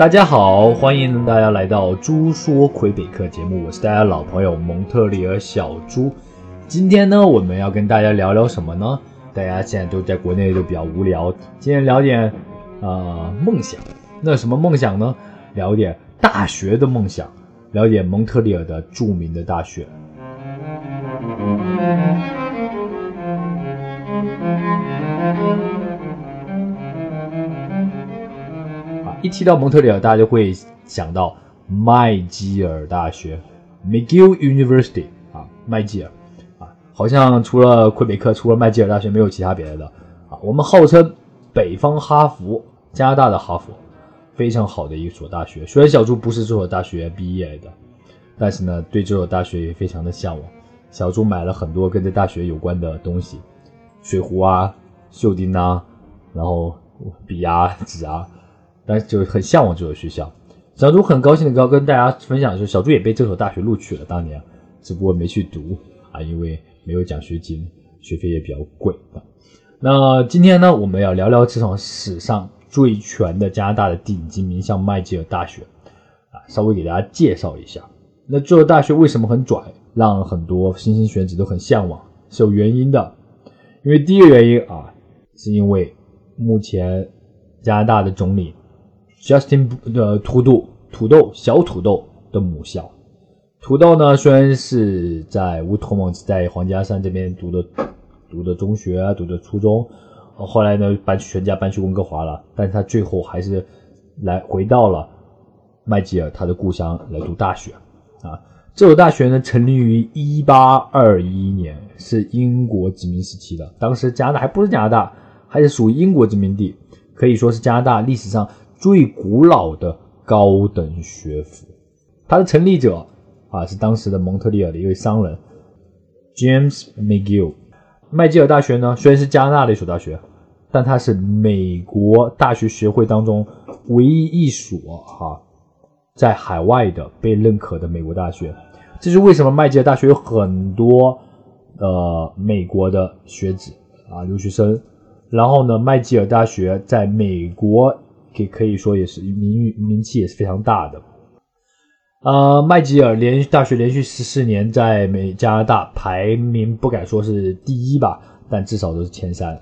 大家好，欢迎大家来到猪说魁北克节目，我是大家老朋友蒙特利尔小猪。今天呢，我们要跟大家聊聊什么呢？大家现在都在国内都比较无聊，今天聊点呃梦想。那什么梦想呢？聊点大学的梦想，聊点蒙特利尔的著名的大学。提到蒙特利尔，大家就会想到麦吉尔大学 （McGill University） 啊，麦吉尔啊，好像除了魁北克，除了麦吉尔大学，没有其他别的的啊。我们号称北方哈佛，加拿大的哈佛，非常好的一所大学。虽然小猪不是这所大学毕业的，但是呢，对这所大学也非常的向往。小猪买了很多跟这大学有关的东西，水壶啊、袖钉啊，然后笔啊、纸啊。但就很向往这所学校，小猪很高兴的跟跟大家分享，就是小猪也被这所大学录取了，当年只不过没去读啊，因为没有奖学金，学费也比较贵啊。那今天呢，我们要聊聊这场史上最全的加拿大的顶级名校麦吉尔大学啊，稍微给大家介绍一下。那这所大学为什么很拽，让很多新兴选子都很向往，是有原因的。因为第一个原因啊，是因为目前加拿大的总理。Justin 的土豆土豆小土豆的母校，土豆呢虽然是在乌托邦在皇家山这边读的读的中学读的初中，后来呢搬全家搬去温哥华了，但是他最后还是来回到了麦吉尔他的故乡来读大学啊。这所大学呢成立于一八二一年，是英国殖民时期的，当时加拿大还不是加拿大，还是属于英国殖民地，可以说是加拿大历史上。最古老的高等学府，它的成立者啊是当时的蒙特利尔的一位商人 James McGill。麦吉尔大学呢虽然是加拿大的一所大学，但它是美国大学学会当中唯一一所哈在海外的被认可的美国大学。这是为什么麦吉尔大学有很多呃美国的学子啊留学生。然后呢，麦吉尔大学在美国。可可以说也是名誉名气也是非常大的，呃，麦吉尔连大学连续十四年在美加拿大排名不敢说是第一吧，但至少都是前三，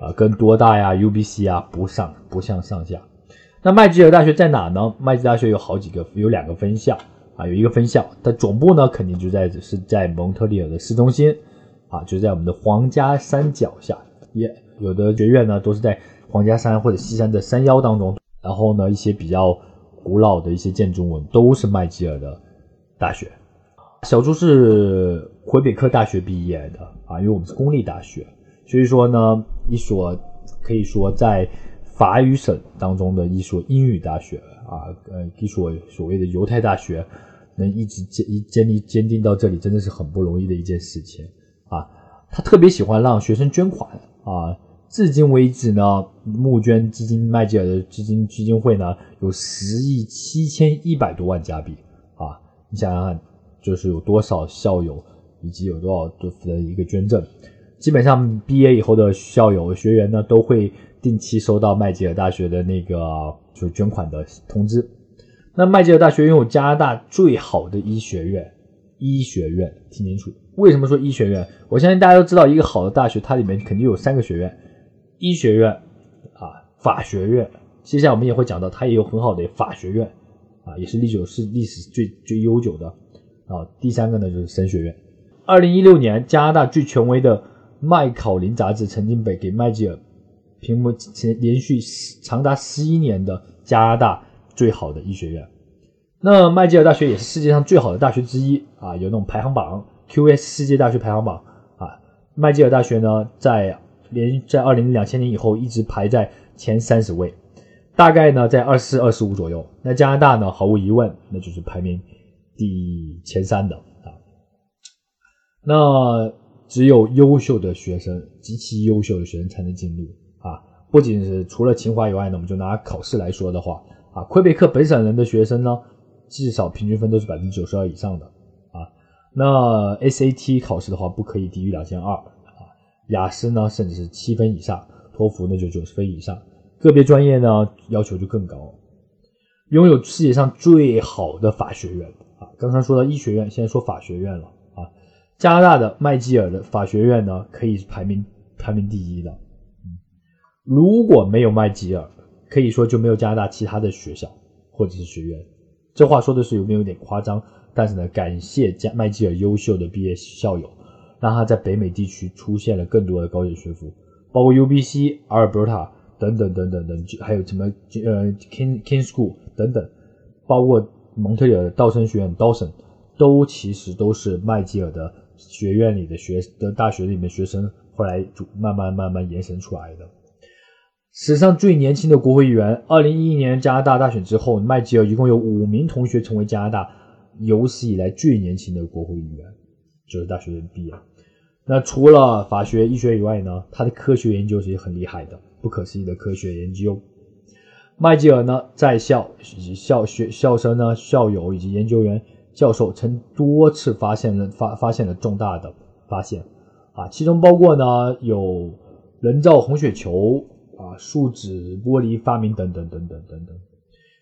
啊，跟多大呀、UBC 啊不上不相上下。那麦吉尔大学在哪呢？麦吉尔大学有好几个，有两个分校啊，有一个分校，它总部呢肯定就在是在蒙特利尔的市中心，啊，就在我们的皇家山脚下，也有的学院呢都是在。皇家山或者西山的山腰当中，然后呢，一些比较古老的一些建筑物都是麦吉尔的大学。小朱是魁北克大学毕业的啊，因为我们是公立大学，所以说呢，一所可以说在法语省当中的一所英语大学啊，呃，一所所谓的犹太大学，能一直坚一坚立坚定到这里，真的是很不容易的一件事情啊。他特别喜欢让学生捐款啊。至今为止呢，募捐基金麦吉尔的基金基金会呢有十亿七千一百多万加币啊！你想想看，就是有多少校友以及有多少多的一个捐赠。基本上毕业以后的校友学员呢，都会定期收到麦吉尔大学的那个就是捐款的通知。那麦吉尔大学拥有加拿大最好的医学院，医学院听清楚，为什么说医学院？我相信大家都知道，一个好的大学它里面肯定有三个学院。医学院啊，法学院，接下来我们也会讲到，它也有很好的法学院啊，也是历久是历史最最悠久的啊。第三个呢就是神学院。二零一六年，加拿大最权威的麦考林杂志曾经被给麦吉尔评为连续长达十一年的加拿大最好的医学院。那麦吉尔大学也是世界上最好的大学之一啊，有那种排行榜 QS 世界大学排行榜啊。麦吉尔大学呢在。连在二零两千年以后一直排在前三十位，大概呢在二四二十五左右。那加拿大呢，毫无疑问那就是排名第前三的啊。那只有优秀的学生，极其优秀的学生才能进入啊。不仅是除了清华以外呢，我们就拿考试来说的话啊，魁北克本省人的学生呢，至少平均分都是百分之九十二以上的啊。那 SAT 考试的话，不可以低于两千二。雅思呢，甚至是七分以上；托福呢就九十分以上。个别专业呢要求就更高。拥有世界上最好的法学院啊。刚刚说到医学院，现在说法学院了啊。加拿大的麦吉尔的法学院呢，可以排名排名第一的。如果没有麦吉尔，可以说就没有加拿大其他的学校或者是学院。这话说的是有没有点夸张？但是呢，感谢加麦吉尔优秀的毕业校友，让他在北美地区出现了更多的高等学府，包括 UBC、阿尔伯塔等等等等等，还有什么呃 King King School 等等，包括蒙特利尔的道森学院 Dawson，都其实都是麦吉尔的学院里的学的大学里面学生后来就慢慢慢慢延伸出来的。史上最年轻的国会议员，二零一一年加拿大大选之后，麦吉尔一共有五名同学成为加拿大有史以来最年轻的国会议员，就是大学毕业。那除了法学、医学以外呢，他的科学研究是很厉害的，不可思议的科学研究。麦吉尔呢，在校以及校学校生呢、校友以及研究员、教授曾多次发现了发发现了重大的发现啊，其中包括呢有人造红血球。啊，树脂玻璃发明等等等等等等，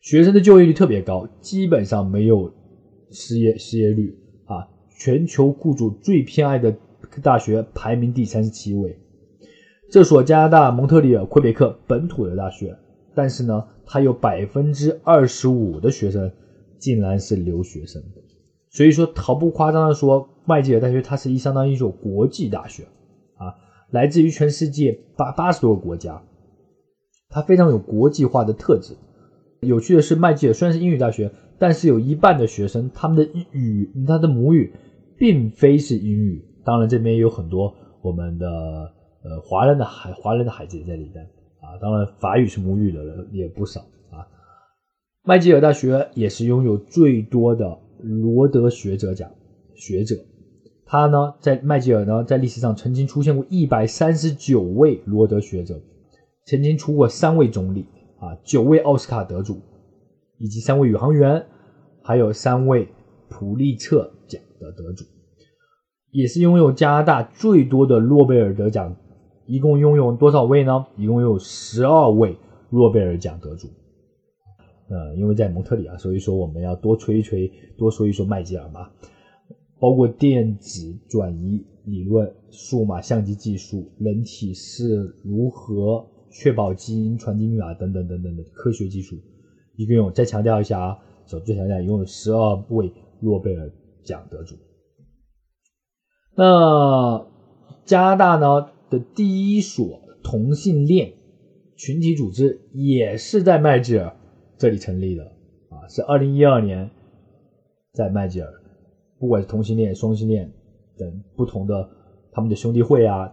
学生的就业率特别高，基本上没有失业失业率啊。全球雇主最偏爱的大学排名第三十七位，这所加拿大蒙特利尔魁北克本土的大学，但是呢，它有百分之二十五的学生竟然是留学生，所以说毫不夸张的说，麦吉尔大学它是一相当于一所国际大学啊，来自于全世界八八十多个国家。它非常有国际化的特质。有趣的是，麦吉尔虽然是英语大学，但是有一半的学生他们的语，他的母语并非是英语。当然，这边也有很多我们的呃华人的孩华人的孩子也在里边啊。当然，法语是母语的人也不少啊。麦吉尔大学也是拥有最多的罗德学者奖学者。他呢，在麦吉尔呢，在历史上曾经出现过一百三十九位罗德学者。曾经出过三位总理啊，九位奥斯卡得主，以及三位宇航员，还有三位普利策奖的得主，也是拥有加拿大最多的诺贝尔得奖，一共拥有多少位呢？一共有十二位诺贝尔奖得主。呃，因为在蒙特利尔，所以说我们要多吹一吹，多说一说麦吉尔嘛，包括电子转移理论、数码相机技术、人体是如何。确保基因传递密码等等等等的科学技术，一共有再强调一下啊，小最强调一共有十二位诺贝尔奖得主。那加拿大呢的第一所同性恋群体组织也是在麦吉尔这里成立的啊，是二零一二年在麦吉尔，不管是同性恋、双性恋等不同的他们的兄弟会啊，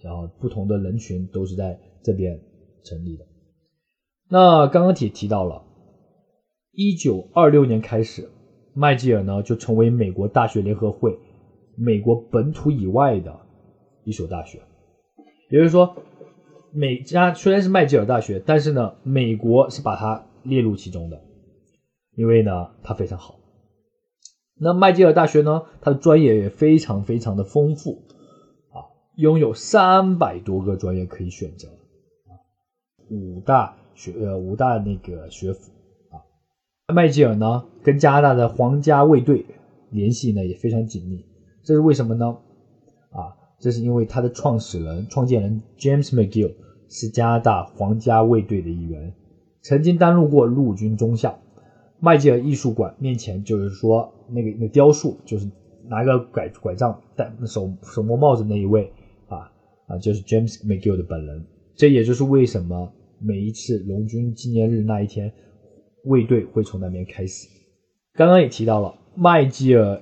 然后不同的人群都是在。这边成立的。那刚刚提提到了，一九二六年开始，麦吉尔呢就成为美国大学联合会美国本土以外的一所大学。也就是说，美加虽然是麦吉尔大学，但是呢，美国是把它列入其中的，因为呢它非常好。那麦吉尔大学呢，它的专业也非常非常的丰富啊，拥有三百多个专业可以选择。五大学呃五大那个学府啊，麦吉尔呢跟加拿大的皇家卫队联系呢也非常紧密，这是为什么呢？啊，这是因为他的创始人、创建人 James McGill 是加拿大皇家卫队的一员，曾经担任过陆军中校。麦吉尔艺术馆面前就是说那个那雕塑，就是拿个拐拐杖戴手手摸帽子那一位啊啊，就是 James McGill 的本人。这也就是为什么每一次龙军纪念日那一天，卫队会从那边开始。刚刚也提到了，麦吉尔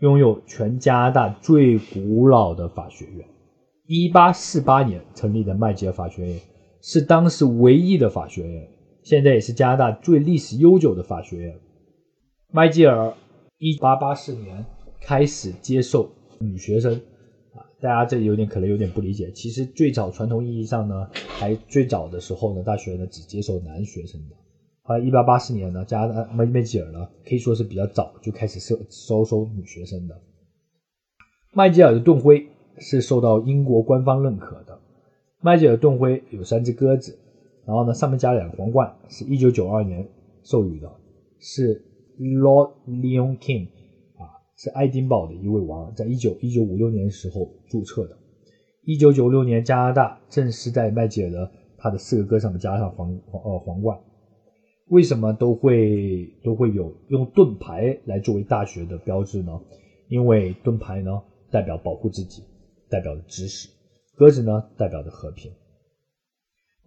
拥有全加拿大最古老的法学院，一八四八年成立的麦吉尔法学院是当时唯一的法学院，现在也是加拿大最历史悠久的法学院。麦吉尔一八八四年开始接受女学生。大家这有点可能有点不理解，其实最早传统意义上呢，还最早的时候呢，大学呢只接受男学生的。后来一八八四年呢，加拿大麦麦吉尔呢可以说是比较早就开始收收收女学生的。麦吉尔的盾徽是受到英国官方认可的。麦吉尔盾徽有三只鸽子，然后呢上面加两个皇冠，是一九九二年授予的，是 Lord Leon King 啊，是爱丁堡的一位王，在一九一九五六年时候注册的。一九九六年，加拿大正式在麦吉尔的他的四个歌上面加上皇皇呃皇冠。为什么都会都会有用盾牌来作为大学的标志呢？因为盾牌呢代表保护自己，代表的知识；鸽子呢代表的和平。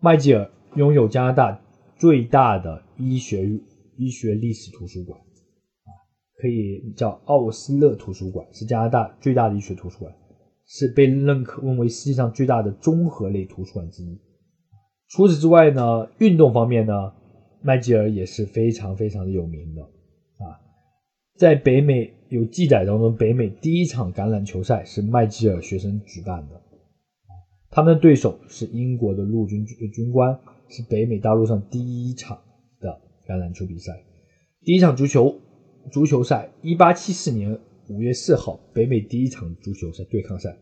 麦吉尔拥有加拿大最大的医学医学历史图书馆，啊，可以叫奥斯勒图书馆，是加拿大最大的医学图书馆，是被认可认为世界上最大的综合类图书馆之一。除此之外呢，运动方面呢？麦吉尔也是非常非常的有名的啊，在北美有记载当中，北美第一场橄榄球赛是麦吉尔学生举办的，他们的对手是英国的陆军军官，是北美大陆上第一场的橄榄球比赛。第一场足球足球赛，一八七四年五月四号，北美第一场足球赛对抗赛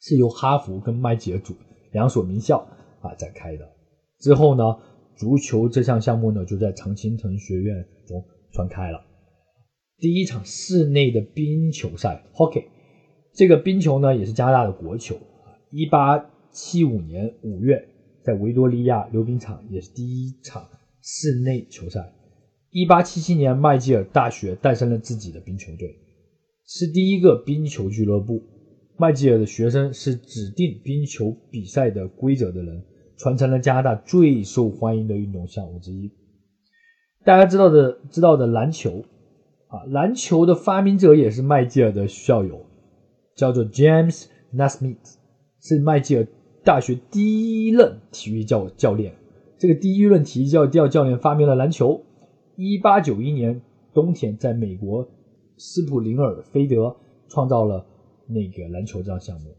是由哈佛跟麦吉尔组两所名校啊展开的。之后呢？足球这项项目呢，就在常青藤学院中传开了。第一场室内的冰球赛 （hockey），这个冰球呢也是加拿大的国球。一八七五年五月，在维多利亚溜冰场也是第一场室内球赛。一八七七年，麦吉尔大学诞生了自己的冰球队，是第一个冰球俱乐部。麦吉尔的学生是指定冰球比赛的规则的人。传承了加拿大最受欢迎的运动项目之一。大家知道的知道的篮球啊，篮球的发明者也是麦吉尔的校友，叫做 James n a s m i t h 是麦吉尔大学第一任体育教教练。这个第一任体育教教教练发明了篮球。一八九一年冬天，在美国斯普林尔菲德创造了那个篮球这项项目。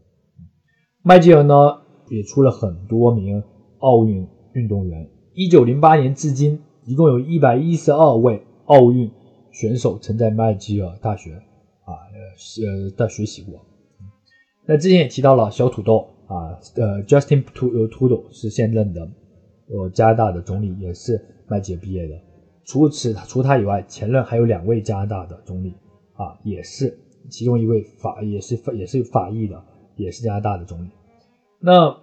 麦吉尔呢？也出了很多名奥运运动员。一九零八年至今，一共有一百一十二位奥运选手曾在麦吉尔大学啊呃的学习过。那之前也提到了小土豆啊，呃，Justin Trudeau 是现任的呃加拿大的总理，也是麦吉尔毕业的。除此除他以外，前任还有两位加拿大的总理啊，也是其中一位法也是也是法裔的，也是加拿大的总理。那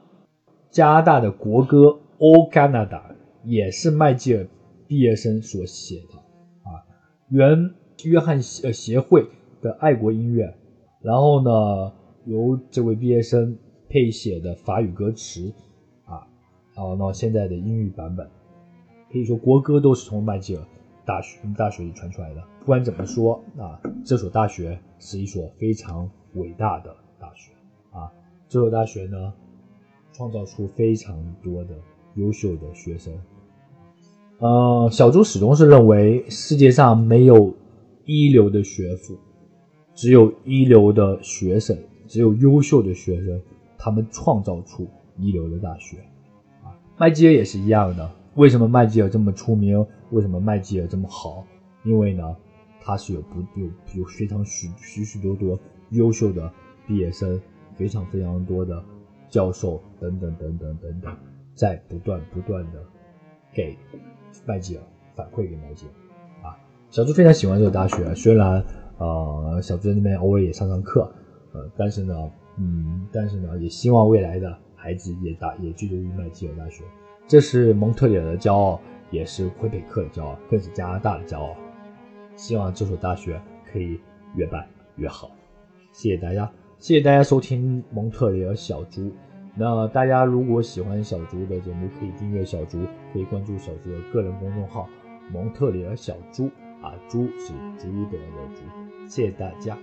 加拿大的国歌《All Canada》也是麦吉尔毕业生所写的啊，原约翰呃协会的爱国音乐，然后呢由这位毕业生配写的法语歌词啊，然后呢现在的英语版本，可以说国歌都是从麦吉尔大学大学里传出来的。不管怎么说啊，这所大学是一所非常伟大的大学啊，这所大学呢。创造出非常多的优秀的学生。呃，小猪始终是认为世界上没有一流的学府，只有一流的学生，只有优秀的学生，他们创造出一流的大学。啊，麦吉尔也是一样的。为什么麦吉尔这么出名？为什么麦吉尔这么好？因为呢，他是有不有有非常许许许多多优秀的毕业生，非常非常多的。教授等等等等等等，在不断不断的给麦吉尔反馈给麦吉尔啊，小猪非常喜欢这个大学，虽然呃小猪在那边偶尔也上上课，呃，但是呢，嗯，但是呢，也希望未来的孩子也大也居住于麦吉尔大学，这是蒙特利尔的骄傲，也是魁北克的骄傲，更是加拿大的骄傲。希望这所大学可以越办越好，谢谢大家。谢谢大家收听蒙特利尔小猪。那大家如果喜欢小猪的节目，可以订阅小猪，可以关注小猪的个人公众号“蒙特利尔小猪”。啊，猪是猪的的猪。谢谢大家。